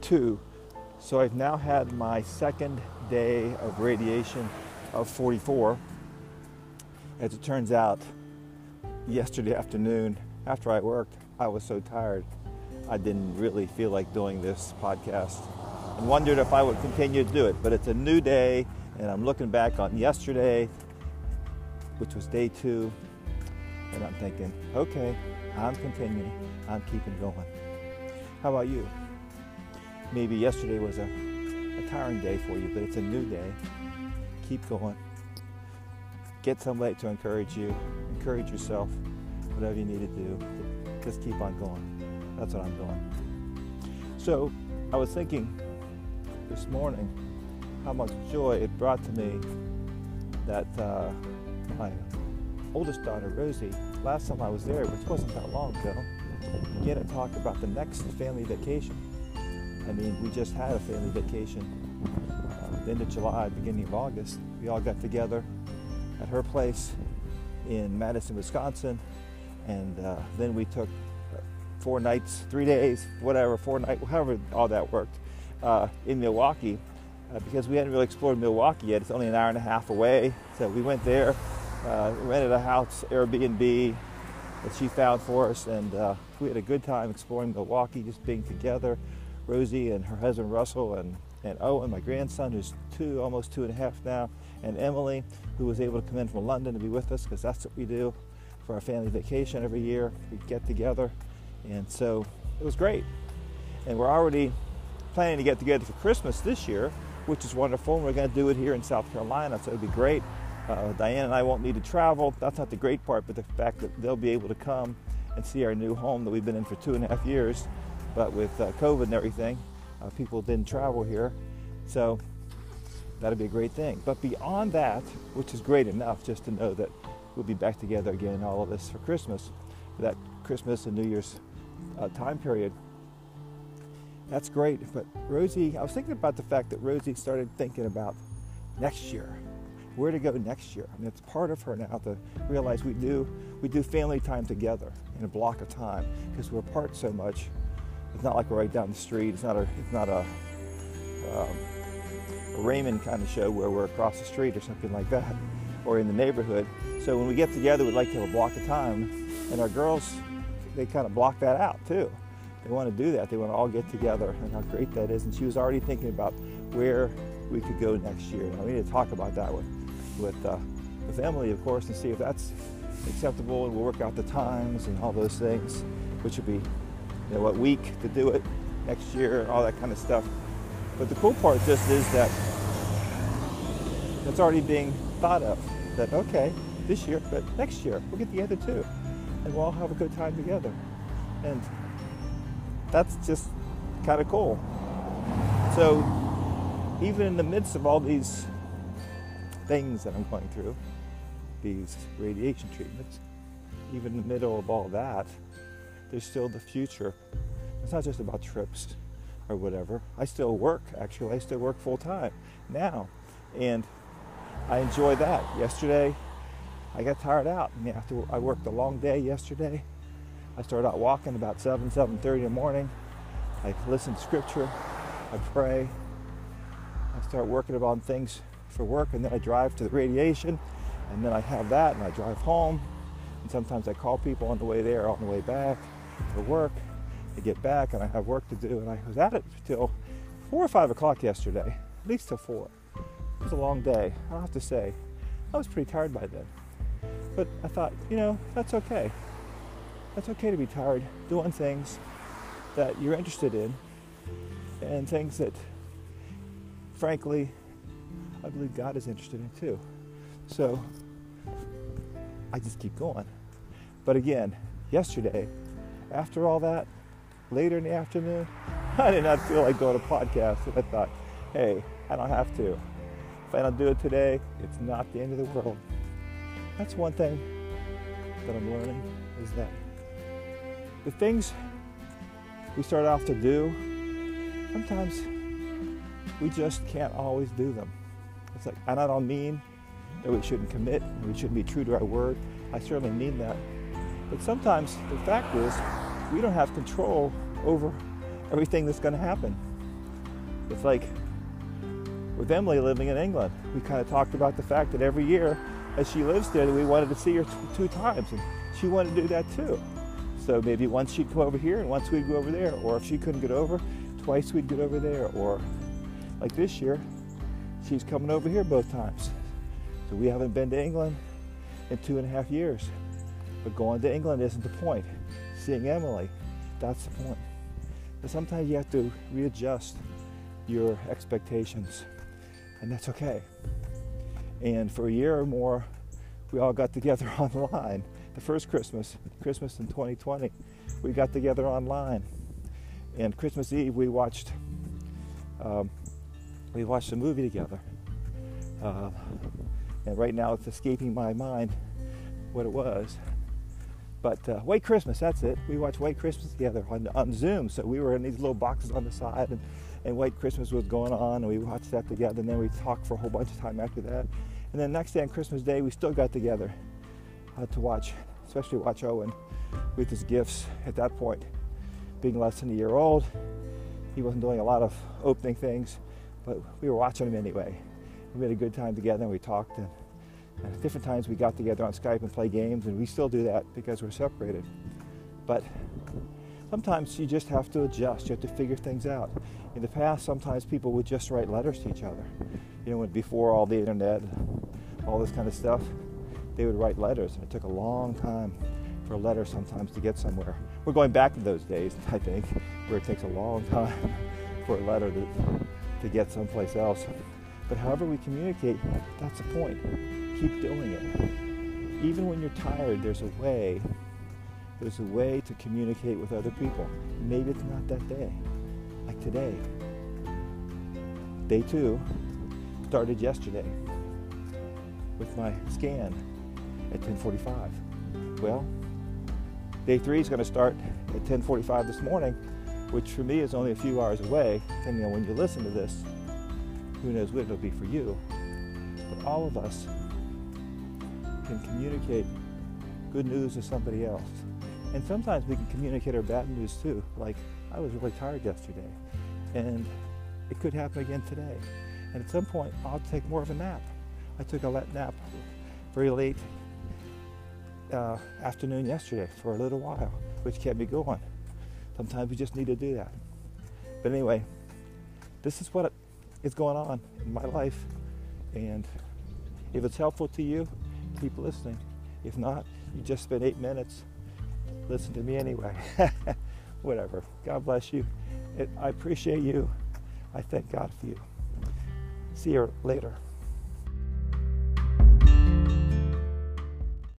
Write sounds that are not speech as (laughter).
two. So I've now had my second day of radiation of 44. As it turns out, yesterday afternoon, after I worked, I was so tired I didn't really feel like doing this podcast and wondered if I would continue to do it. But it's a new day, and I'm looking back on yesterday, which was day two, and I'm thinking, okay, I'm continuing, I'm keeping going. How about you? Maybe yesterday was a, a tiring day for you, but it's a new day. Keep going. Get somebody to encourage you, encourage yourself, whatever you need to do. Just keep on going. That's what I'm doing. So I was thinking this morning how much joy it brought to me that uh, my oldest daughter, Rosie, last time I was there, which wasn't that long ago, began to talk about the next family vacation. I mean, we just had a family vacation uh, the end of July, beginning of August. We all got together at her place in Madison, Wisconsin, and uh, then we took four nights, three days, whatever, four nights, however all that worked, uh, in Milwaukee uh, because we hadn't really explored Milwaukee yet. It's only an hour and a half away. So we went there, uh, rented a house, Airbnb that she found for us, and uh, we had a good time exploring Milwaukee, just being together. Rosie and her husband Russell and, and Owen, my grandson, who's two, almost two and a half now, and Emily, who was able to come in from London to be with us because that's what we do for our family vacation every year. We get together, and so it was great. And we're already planning to get together for Christmas this year, which is wonderful. And we're going to do it here in South Carolina, so it'll be great. Uh, Diane and I won't need to travel. That's not the great part, but the fact that they'll be able to come and see our new home that we've been in for two and a half years. But with uh, COVID and everything, uh, people didn't travel here. So that'd be a great thing. But beyond that, which is great enough just to know that we'll be back together again, all of us, for Christmas, for that Christmas and New Year's uh, time period. That's great. But Rosie, I was thinking about the fact that Rosie started thinking about next year, where to go next year. I mean, it's part of her now to realize we do we do family time together in a block of time because we're apart so much. It's not like we're right down the street. It's not a it's not a, um, a Raymond kind of show where we're across the street or something like that, or in the neighborhood. So when we get together, we'd like to have a block of time, and our girls they kind of block that out too they want to do that. They want to all get together and how great that is. And she was already thinking about where we could go next year. Now we need to talk about that with with uh, with Emily, of course, and see if that's acceptable. And we'll work out the times and all those things, which would be you know what week to do it next year and all that kind of stuff. But the cool part just is that it's already being thought of. That okay, this year, but next year we'll get together too, and we'll all have a good time together. And that's just kind of cool. So, even in the midst of all these things that I'm going through, these radiation treatments, even in the middle of all that, there's still the future. It's not just about trips or whatever. I still work, actually. I still work full time now. And I enjoy that. Yesterday, I got tired out. I mean, after I worked a long day yesterday, I start out walking about 7, 7.30 in the morning. I listen to scripture. I pray. I start working on things for work and then I drive to the radiation and then I have that and I drive home. And sometimes I call people on the way there, or on the way back to work. I get back and I have work to do. And I was at it till 4 or 5 o'clock yesterday, at least till 4. It was a long day, I have to say. I was pretty tired by then. But I thought, you know, that's okay. That's okay to be tired doing things that you're interested in and things that, frankly, I believe God is interested in too. So I just keep going. But again, yesterday, after all that, later in the afternoon, (laughs) I did not feel like doing a podcast. And I thought, hey, I don't have to. If I don't do it today, it's not the end of the world. That's one thing that I'm learning is that the things we start off to do, sometimes we just can't always do them. It's like, and I don't mean that we shouldn't commit, we shouldn't be true to our word. I certainly mean that. But sometimes the fact is, we don't have control over everything that's going to happen. It's like with Emily living in England, we kind of talked about the fact that every year as she lives there, we wanted to see her t- two times, and she wanted to do that too. So maybe once she'd come over here and once we'd go over there, or if she couldn't get over, twice we'd get over there, or like this year, she's coming over here both times. So we haven't been to England in two and a half years. But going to England isn't the point. Seeing Emily, that's the point. But sometimes you have to readjust your expectations, and that's okay. And for a year or more, we all got together (laughs) online. The first Christmas, Christmas in 2020, we got together online. And Christmas Eve, we watched um, we watched a movie together. Uh, and right now, it's escaping my mind what it was. But uh, White Christmas, that's it. We watched White Christmas together on, on Zoom. So we were in these little boxes on the side, and, and White Christmas was going on, and we watched that together. And then we talked for a whole bunch of time after that. And then next day on Christmas Day, we still got together uh, to watch, especially watch Owen with his gifts at that point. Being less than a year old, he wasn't doing a lot of opening things, but we were watching him anyway. We had a good time together and we talked. And, and at different times we got together on Skype and play games, and we still do that because we're separated. But sometimes you just have to adjust. You have to figure things out. In the past, sometimes people would just write letters to each other. You know, when before all the internet, all this kind of stuff, they would write letters, and it took a long time for a letter sometimes to get somewhere. We're going back to those days, (laughs) I think, where it takes a long time (laughs) for a letter to, to get someplace else. But however we communicate, that's the point. Keep doing it. Even when you're tired, there's a way. There's a way to communicate with other people. Maybe it's not that day, like today. Day two started yesterday with my scan at 10:45. Well, day three is going to start at 10:45 this morning, which for me is only a few hours away, depending on when you listen to this. Who knows when it'll be for you? But all of us can communicate good news to somebody else. And sometimes we can communicate our bad news too. Like, I was really tired yesterday, and it could happen again today. And at some point, I'll take more of a nap. I took a nap very late uh, afternoon yesterday for a little while, which kept me going. Sometimes we just need to do that. But anyway, this is what is going on in my life. And if it's helpful to you, keep listening. If not, you just spent eight minutes. Listen to me anyway. (laughs) Whatever. God bless you. I appreciate you. I thank God for you. See you later.